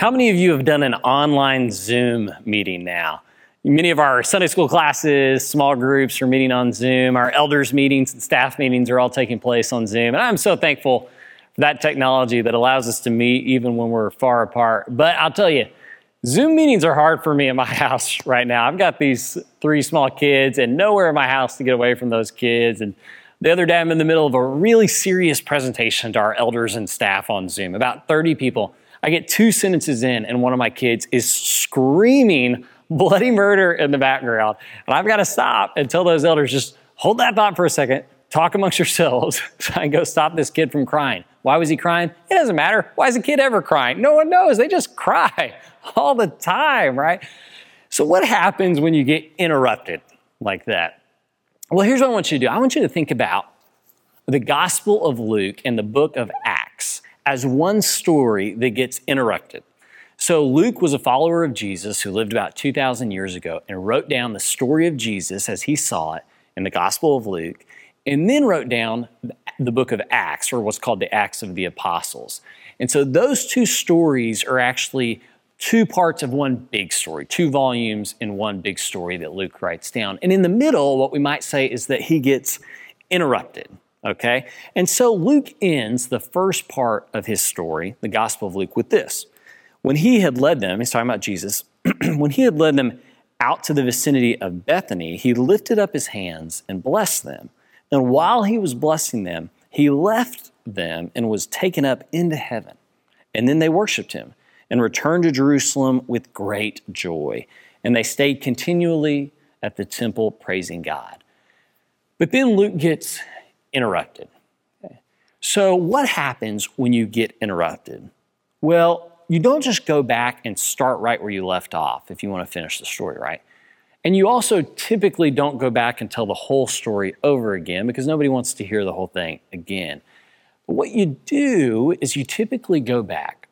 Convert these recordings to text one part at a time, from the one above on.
How many of you have done an online Zoom meeting now? Many of our Sunday school classes, small groups are meeting on Zoom. Our elders' meetings and staff meetings are all taking place on Zoom. And I'm so thankful for that technology that allows us to meet even when we're far apart. But I'll tell you, Zoom meetings are hard for me in my house right now. I've got these three small kids and nowhere in my house to get away from those kids. And the other day, I'm in the middle of a really serious presentation to our elders and staff on Zoom, about 30 people. I get two sentences in, and one of my kids is screaming bloody murder in the background. And I've got to stop and tell those elders just hold that thought for a second, talk amongst yourselves, try and go stop this kid from crying. Why was he crying? It doesn't matter. Why is a kid ever crying? No one knows. They just cry all the time, right? So, what happens when you get interrupted like that? Well, here's what I want you to do I want you to think about the Gospel of Luke and the book of Acts as one story that gets interrupted. So, Luke was a follower of Jesus who lived about 2,000 years ago and wrote down the story of Jesus as he saw it in the Gospel of Luke, and then wrote down the book of Acts, or what's called the Acts of the Apostles. And so, those two stories are actually two parts of one big story, two volumes in one big story that Luke writes down. And in the middle, what we might say is that he gets interrupted. Okay? And so Luke ends the first part of his story, the Gospel of Luke, with this. When he had led them, he's talking about Jesus, when he had led them out to the vicinity of Bethany, he lifted up his hands and blessed them. And while he was blessing them, he left them and was taken up into heaven. And then they worshiped him and returned to Jerusalem with great joy. And they stayed continually at the temple praising God. But then Luke gets interrupted. So, what happens when you get interrupted? Well, you don't just go back and start right where you left off if you want to finish the story, right? And you also typically don't go back and tell the whole story over again because nobody wants to hear the whole thing again. But what you do is you typically go back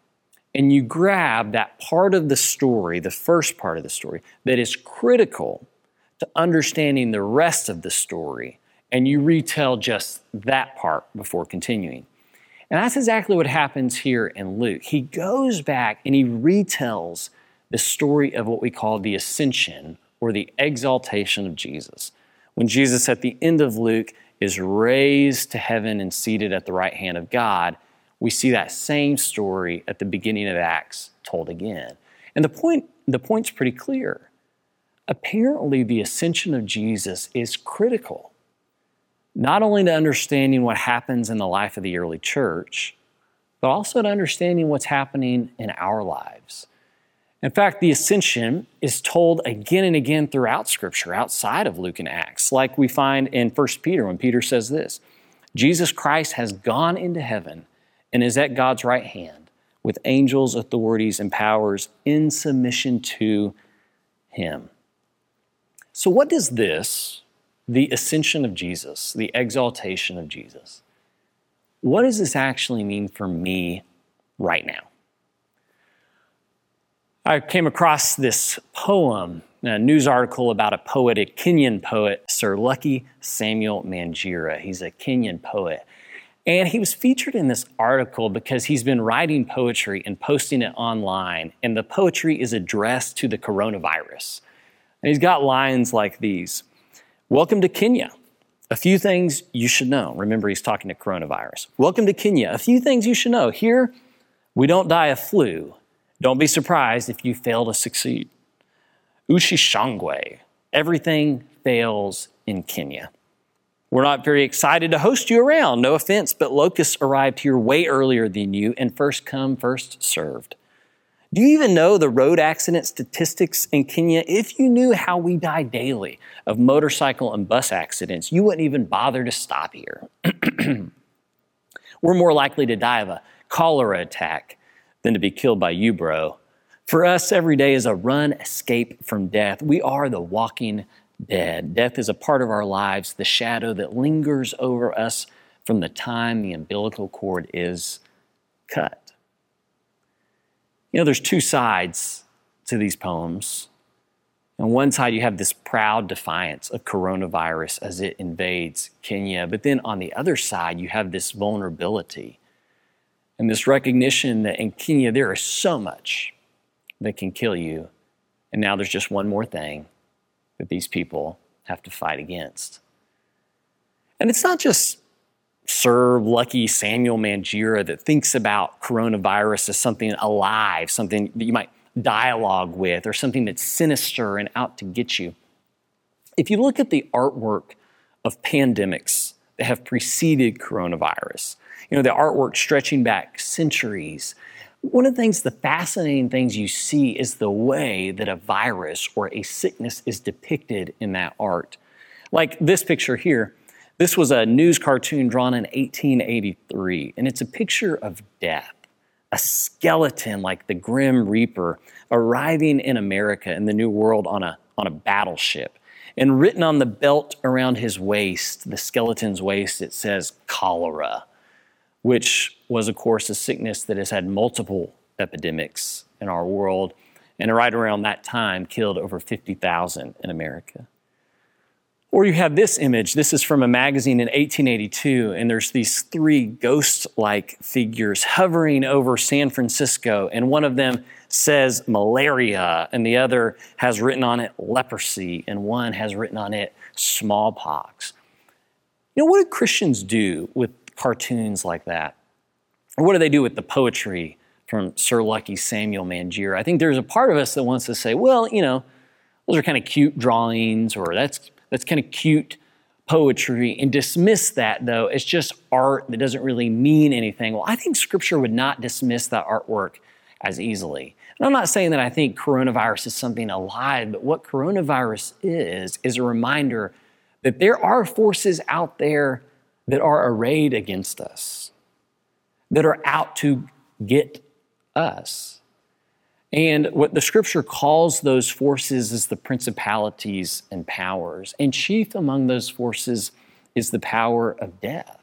and you grab that part of the story, the first part of the story, that is critical to understanding the rest of the story and you retell just that part before continuing. And that's exactly what happens here in Luke. He goes back and he retells the story of what we call the ascension or the exaltation of Jesus. When Jesus, at the end of Luke, is raised to heaven and seated at the right hand of God, we see that same story at the beginning of Acts told again. And the point, the point's pretty clear. Apparently, the ascension of Jesus is critical not only to understanding what happens in the life of the early church, but also to understanding what's happening in our lives. In fact, the ascension is told again and again throughout Scripture, outside of Luke and Acts, like we find in 1 Peter when Peter says this Jesus Christ has gone into heaven and is at God's right hand with angels, authorities, and powers in submission to him. So, what does this the ascension of Jesus, the exaltation of Jesus. What does this actually mean for me right now? I came across this poem, a news article about a poet, a Kenyan poet, Sir Lucky Samuel Manjira. He's a Kenyan poet. And he was featured in this article because he's been writing poetry and posting it online. And the poetry is addressed to the coronavirus. And he's got lines like these Welcome to Kenya. A few things you should know. Remember, he's talking to coronavirus. Welcome to Kenya. A few things you should know. Here, we don't die of flu. Don't be surprised if you fail to succeed. Usishangwe. Everything fails in Kenya. We're not very excited to host you around. No offense, but locusts arrived here way earlier than you and first come, first served. Do you even know the road accident statistics in Kenya? If you knew how we die daily of motorcycle and bus accidents, you wouldn't even bother to stop here. We're more likely to die of a cholera attack than to be killed by you, bro. For us, every day is a run escape from death. We are the walking dead. Death is a part of our lives, the shadow that lingers over us from the time the umbilical cord is cut. You know, there's two sides to these poems. On one side, you have this proud defiance of coronavirus as it invades Kenya. But then on the other side, you have this vulnerability and this recognition that in Kenya, there is so much that can kill you. And now there's just one more thing that these people have to fight against. And it's not just Sir Lucky Samuel Manjira that thinks about coronavirus as something alive, something that you might dialogue with, or something that's sinister and out to get you. If you look at the artwork of pandemics that have preceded coronavirus, you know, the artwork stretching back centuries, one of the things, the fascinating things you see is the way that a virus or a sickness is depicted in that art. Like this picture here, this was a news cartoon drawn in 1883, and it's a picture of death. A skeleton like the Grim Reaper arriving in America in the New World on a, on a battleship. And written on the belt around his waist, the skeleton's waist, it says cholera, which was, of course, a sickness that has had multiple epidemics in our world, and right around that time killed over 50,000 in America. Or you have this image. This is from a magazine in 1882, and there's these three ghost like figures hovering over San Francisco, and one of them says malaria, and the other has written on it leprosy, and one has written on it smallpox. You know, what do Christians do with cartoons like that? Or what do they do with the poetry from Sir Lucky Samuel Manjira? I think there's a part of us that wants to say, well, you know, those are kind of cute drawings, or that's that's kind of cute poetry and dismiss that though as just art that doesn't really mean anything. Well, I think scripture would not dismiss that artwork as easily. And I'm not saying that I think coronavirus is something alive, but what coronavirus is, is a reminder that there are forces out there that are arrayed against us, that are out to get us. And what the scripture calls those forces is the principalities and powers. And chief among those forces is the power of death.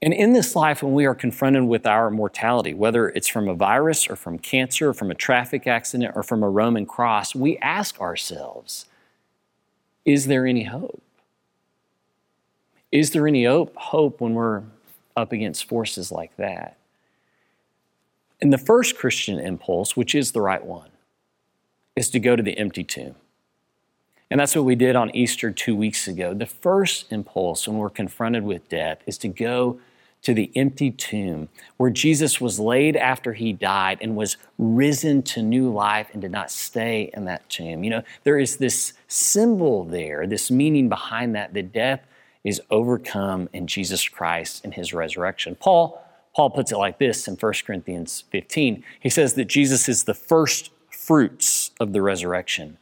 And in this life, when we are confronted with our mortality, whether it's from a virus or from cancer or from a traffic accident or from a Roman cross, we ask ourselves, is there any hope? Is there any hope, when we're up against forces like that? And the first Christian impulse, which is the right one, is to go to the empty tomb. And that's what we did on Easter two weeks ago. The first impulse when we're confronted with death is to go to the empty tomb where Jesus was laid after he died and was risen to new life and did not stay in that tomb. You know, there is this symbol there, this meaning behind that, that death is overcome in Jesus Christ and his resurrection. Paul Paul puts it like this in 1 Corinthians 15. He says that Jesus is the first fruits of the resurrection.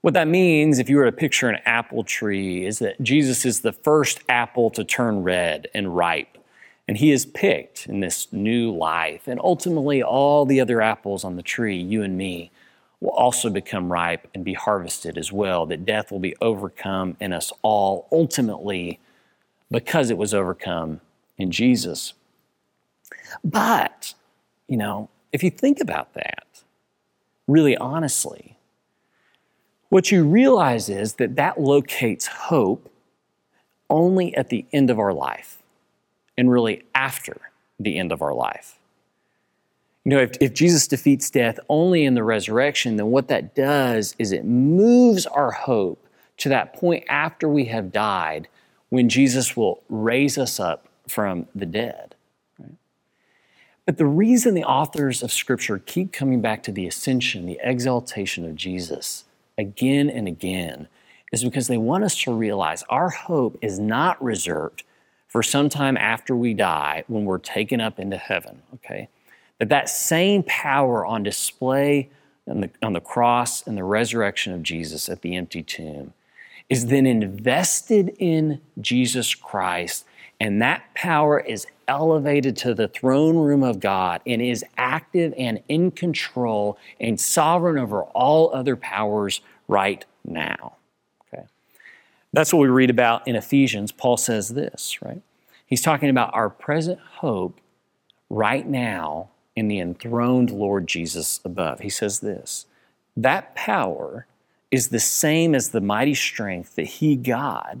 What that means, if you were to picture an apple tree, is that Jesus is the first apple to turn red and ripe. And he is picked in this new life. And ultimately, all the other apples on the tree, you and me, will also become ripe and be harvested as well. That death will be overcome in us all, ultimately, because it was overcome in Jesus. But, you know, if you think about that, really honestly, what you realize is that that locates hope only at the end of our life and really after the end of our life. You know, if, if Jesus defeats death only in the resurrection, then what that does is it moves our hope to that point after we have died when Jesus will raise us up from the dead. But the reason the authors of Scripture keep coming back to the ascension, the exaltation of Jesus again and again, is because they want us to realize our hope is not reserved for some time after we die when we're taken up into heaven, okay? That that same power on display on the, on the cross and the resurrection of Jesus at the empty tomb is then invested in Jesus Christ and that power is elevated to the throne room of God and is active and in control and sovereign over all other powers right now. Okay. That's what we read about in Ephesians. Paul says this, right? He's talking about our present hope right now in the enthroned Lord Jesus above. He says this that power is the same as the mighty strength that He, God,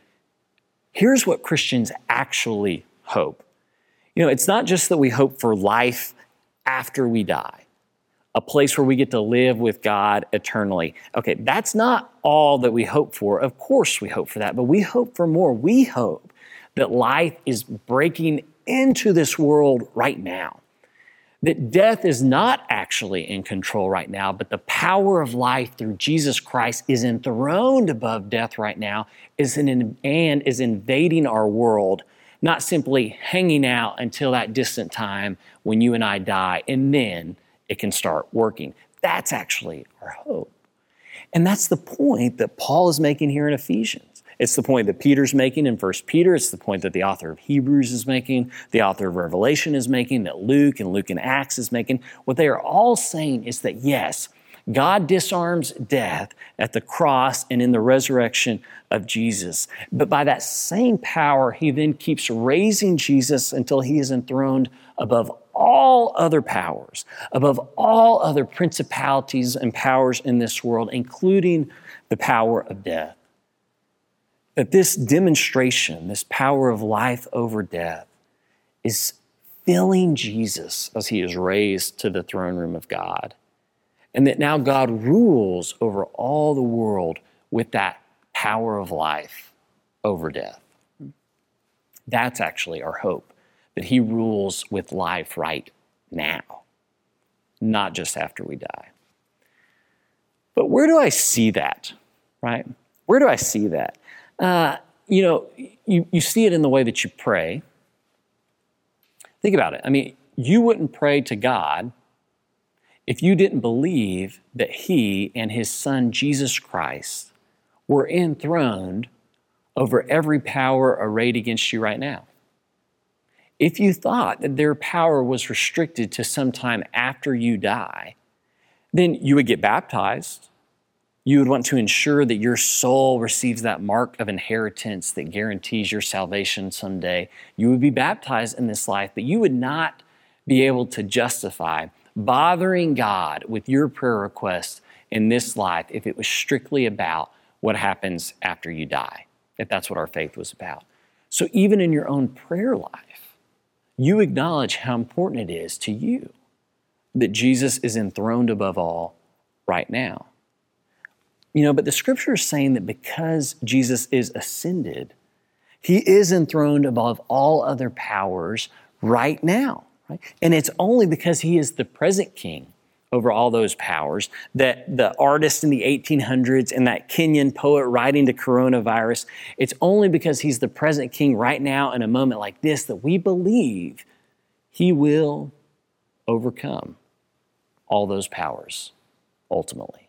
here's what Christians actually hope. You know, it's not just that we hope for life after we die, a place where we get to live with God eternally. Okay, that's not all that we hope for. Of course, we hope for that, but we hope for more. We hope that life is breaking into this world right now. That death is not actually in control right now, but the power of life through Jesus Christ is enthroned above death right now is an, and is invading our world, not simply hanging out until that distant time when you and I die, and then it can start working. That's actually our hope. And that's the point that Paul is making here in Ephesians. It's the point that Peter's making in 1 Peter. It's the point that the author of Hebrews is making, the author of Revelation is making, that Luke and Luke and Acts is making. What they are all saying is that yes, God disarms death at the cross and in the resurrection of Jesus. But by that same power, he then keeps raising Jesus until he is enthroned above all other powers, above all other principalities and powers in this world, including the power of death that this demonstration, this power of life over death, is filling Jesus as he is raised to the throne room of God. And that now God rules over all the world with that power of life over death. That's actually our hope, that he rules with life right now, not just after we die. But where do I see that, right? Where do I see that? Uh, you know, you, you see it in the way that you pray. Think about it. I mean, you wouldn't pray to God if you didn't believe that He and His Son, Jesus Christ, were enthroned over every power arrayed against you right now. If you thought that their power was restricted to some time after you die, then you would get baptized you would want to ensure that your soul receives that mark of inheritance that guarantees your salvation someday. You would be baptized in this life, but you would not be able to justify bothering God with your prayer request in this life if it was strictly about what happens after you die, if that's what our faith was about. So even in your own prayer life, you acknowledge how important it is to you that Jesus is enthroned above all right now. You know, but the scripture is saying that because Jesus is ascended, he is enthroned above all other powers right now. Right? And it's only because he is the present king over all those powers that the artist in the 1800s and that Kenyan poet writing to coronavirus, it's only because he's the present king right now in a moment like this that we believe he will overcome all those powers ultimately.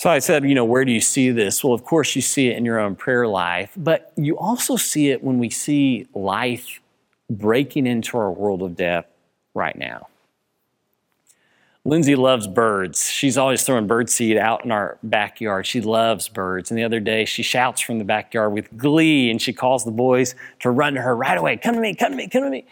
So I said, you know, where do you see this? Well, of course, you see it in your own prayer life, but you also see it when we see life breaking into our world of death right now. Lindsay loves birds. She's always throwing birdseed out in our backyard. She loves birds. And the other day, she shouts from the backyard with glee and she calls the boys to run to her right away. Come to me, come to me, come to me.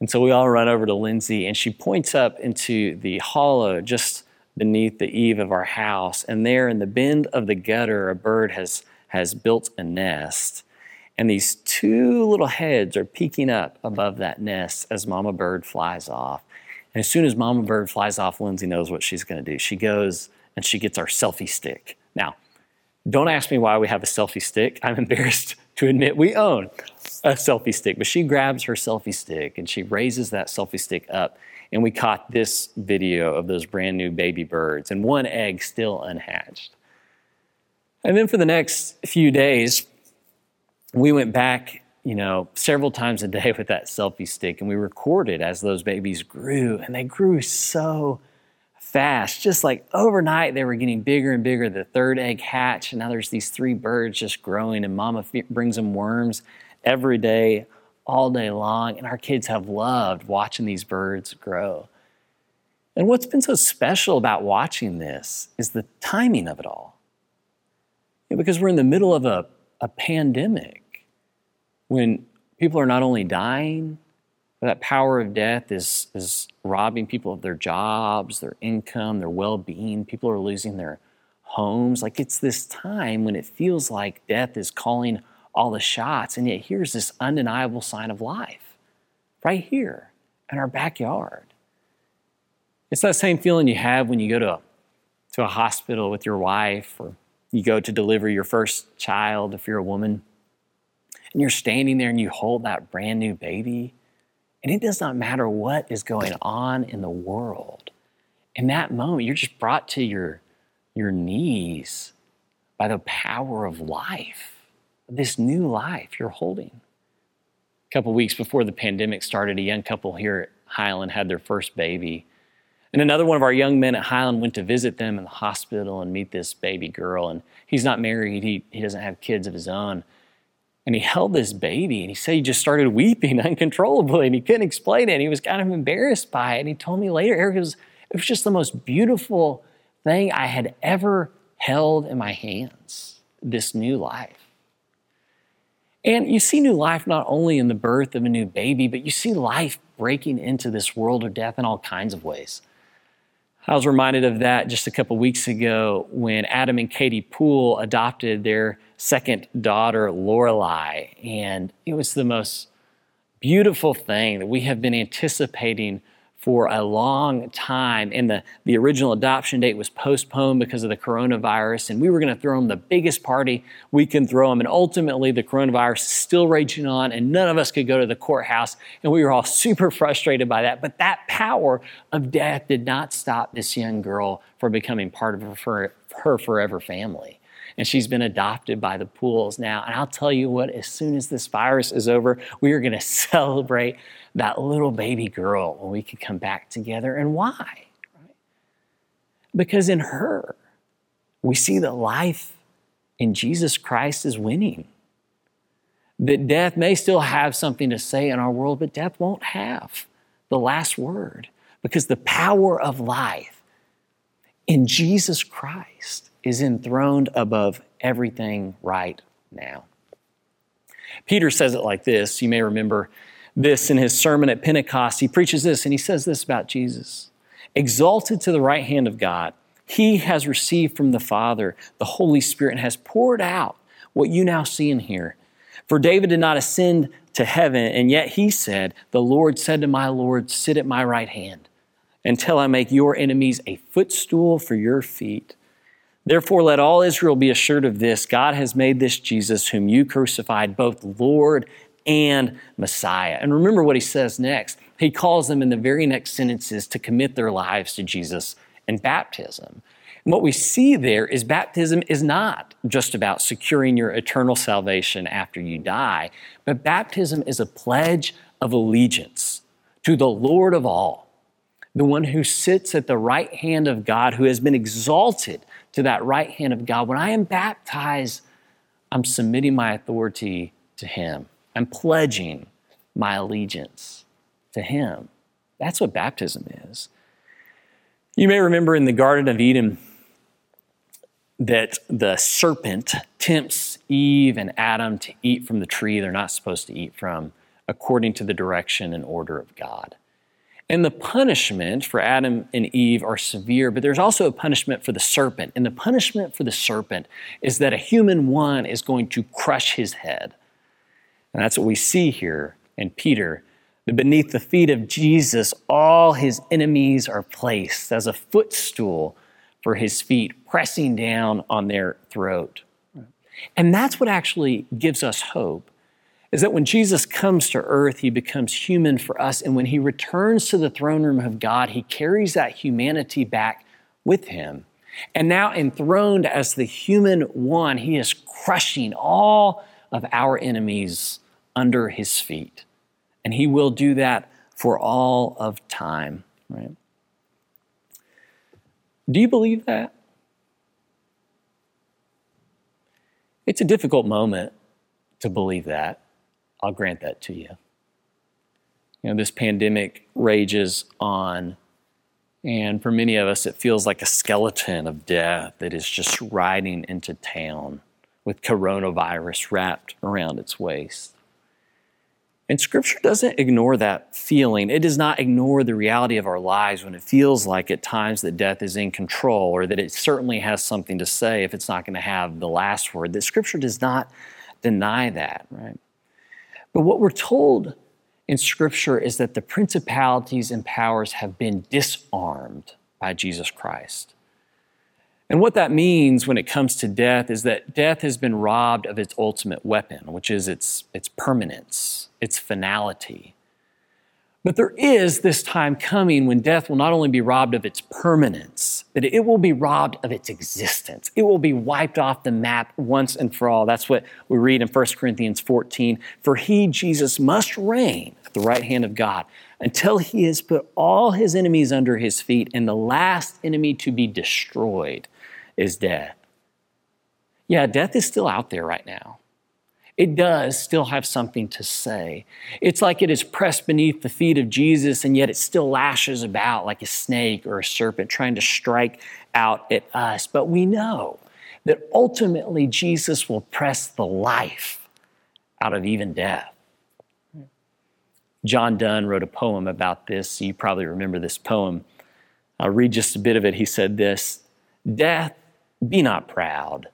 And so we all run over to Lindsay and she points up into the hollow just beneath the eave of our house. And there in the bend of the gutter, a bird has, has built a nest. And these two little heads are peeking up above that nest as Mama Bird flies off. And as soon as Mama Bird flies off, Lindsay knows what she's going to do. She goes and she gets our selfie stick. Now, don't ask me why we have a selfie stick. I'm embarrassed to admit we own a selfie stick. But she grabs her selfie stick and she raises that selfie stick up and we caught this video of those brand new baby birds and one egg still unhatched. And then for the next few days, we went back, you know, several times a day with that selfie stick and we recorded as those babies grew and they grew so fast. Just like overnight, they were getting bigger and bigger. The third egg hatched, and now there's these three birds just growing, and mama brings them worms every day all day long, and our kids have loved watching these birds grow. And what's been so special about watching this is the timing of it all. Because we're in the middle of a, a pandemic when people are not only dying, but that power of death is, is robbing people of their jobs, their income, their well being. People are losing their homes. Like it's this time when it feels like death is calling all the shots, and yet here's this undeniable sign of life right here in our backyard. It's that same feeling you have when you go to a, to a hospital with your wife or you go to deliver your first child if you're a woman and you're standing there and you hold that brand new baby and it does not matter what is going on in the world in that moment you're just brought to your your knees by the power of life this new life you're holding a couple weeks before the pandemic started a young couple here at Highland had their first baby and another one of our young men at Highland went to visit them in the hospital and meet this baby girl. And he's not married, he, he doesn't have kids of his own. And he held this baby and he said he just started weeping uncontrollably and he couldn't explain it. And he was kind of embarrassed by it. And he told me later, Eric, it was, it was just the most beautiful thing I had ever held in my hands this new life. And you see new life not only in the birth of a new baby, but you see life breaking into this world of death in all kinds of ways. I was reminded of that just a couple weeks ago when Adam and Katie Poole adopted their second daughter, Lorelei. And it was the most beautiful thing that we have been anticipating for a long time. And the, the original adoption date was postponed because of the coronavirus. And we were going to throw them the biggest party we can throw them. And ultimately, the coronavirus is still raging on, and none of us could go to the courthouse. And we were all super frustrated by that. But that power of death did not stop this young girl from becoming part of her, her forever family and she's been adopted by the Pooles now. And I'll tell you what, as soon as this virus is over, we are going to celebrate that little baby girl when we can come back together. And why? Because in her, we see that life in Jesus Christ is winning. That death may still have something to say in our world, but death won't have the last word because the power of life in Jesus Christ is enthroned above everything right now. Peter says it like this. You may remember this in his sermon at Pentecost. He preaches this and he says this about Jesus Exalted to the right hand of God, he has received from the Father the Holy Spirit and has poured out what you now see and hear. For David did not ascend to heaven, and yet he said, The Lord said to my Lord, Sit at my right hand until I make your enemies a footstool for your feet. Therefore, let all Israel be assured of this God has made this Jesus, whom you crucified, both Lord and Messiah. And remember what he says next. He calls them in the very next sentences to commit their lives to Jesus and baptism. And what we see there is baptism is not just about securing your eternal salvation after you die, but baptism is a pledge of allegiance to the Lord of all, the one who sits at the right hand of God, who has been exalted to that right hand of God. When I am baptized, I'm submitting my authority to Him. I'm pledging my allegiance to Him. That's what baptism is. You may remember in the Garden of Eden that the serpent tempts Eve and Adam to eat from the tree they're not supposed to eat from, according to the direction and order of God. And the punishment for Adam and Eve are severe, but there's also a punishment for the serpent. And the punishment for the serpent is that a human one is going to crush his head. And that's what we see here in Peter. That beneath the feet of Jesus, all his enemies are placed as a footstool for his feet, pressing down on their throat. And that's what actually gives us hope is that when Jesus comes to earth, he becomes human for us. And when he returns to the throne room of God, he carries that humanity back with him. And now, enthroned as the human one, he is crushing all of our enemies under his feet. And he will do that for all of time, right? Do you believe that? It's a difficult moment to believe that. I'll grant that to you. You know, this pandemic rages on And for many of us, it feels like a skeleton of death that is just riding into town with coronavirus wrapped around its waist. And Scripture doesn't ignore that feeling. It does not ignore the reality of our lives when it feels like at times that death is in control or that it certainly has something to say if it's not going to have the last word. That Scripture does not deny that, right? But what we're told in Scripture is that the principalities and powers have been disarmed by Jesus Christ. And what that means when it comes to death is that death has been robbed of its ultimate weapon, which is its, its permanence, its finality. But there is this time coming when death will not only be robbed of its permanence, but it will be robbed of its existence. It will be wiped off the map once and for all. That's what we read in 1 Corinthians 14. For he, Jesus, must reign at the right hand of God until he has put all his enemies under his feet, and the last enemy to be destroyed is death. Yeah, death is still out there right now. It does still have something to say. It's like it is pressed beneath the feet of Jesus, and yet it still lashes about like a snake or a serpent trying to strike out at us. But we know that ultimately Jesus will press the life out of even death. John Donne wrote a poem about this. You probably remember this poem. I'll read just a bit of it. He said this Death be not proud,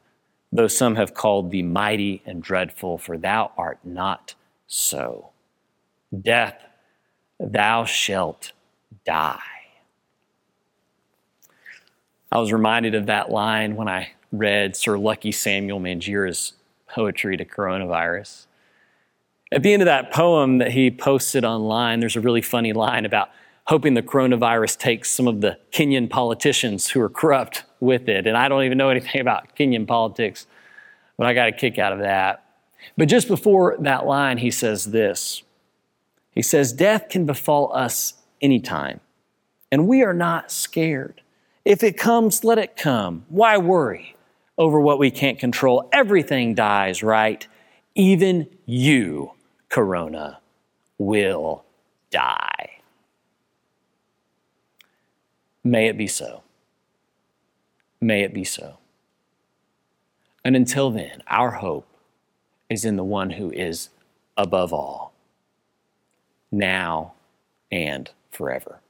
though some have called thee mighty and dreadful, for thou art not so. Death, thou shalt die. I was reminded of that line when I read Sir Lucky Samuel Manjira's poetry to coronavirus. At the end of that poem that he posted online, there's a really funny line about hoping the coronavirus takes some of the Kenyan politicians who are corrupt with it. And I don't even know anything about Kenyan politics, but I got a kick out of that. But just before that line, he says this He says, Death can befall us anytime, and we are not scared. If it comes, let it come. Why worry over what we can't control? Everything dies, right? Even you, Corona, will die. May it be so. May it be so. And until then, our hope is in the one who is above all, now and forever.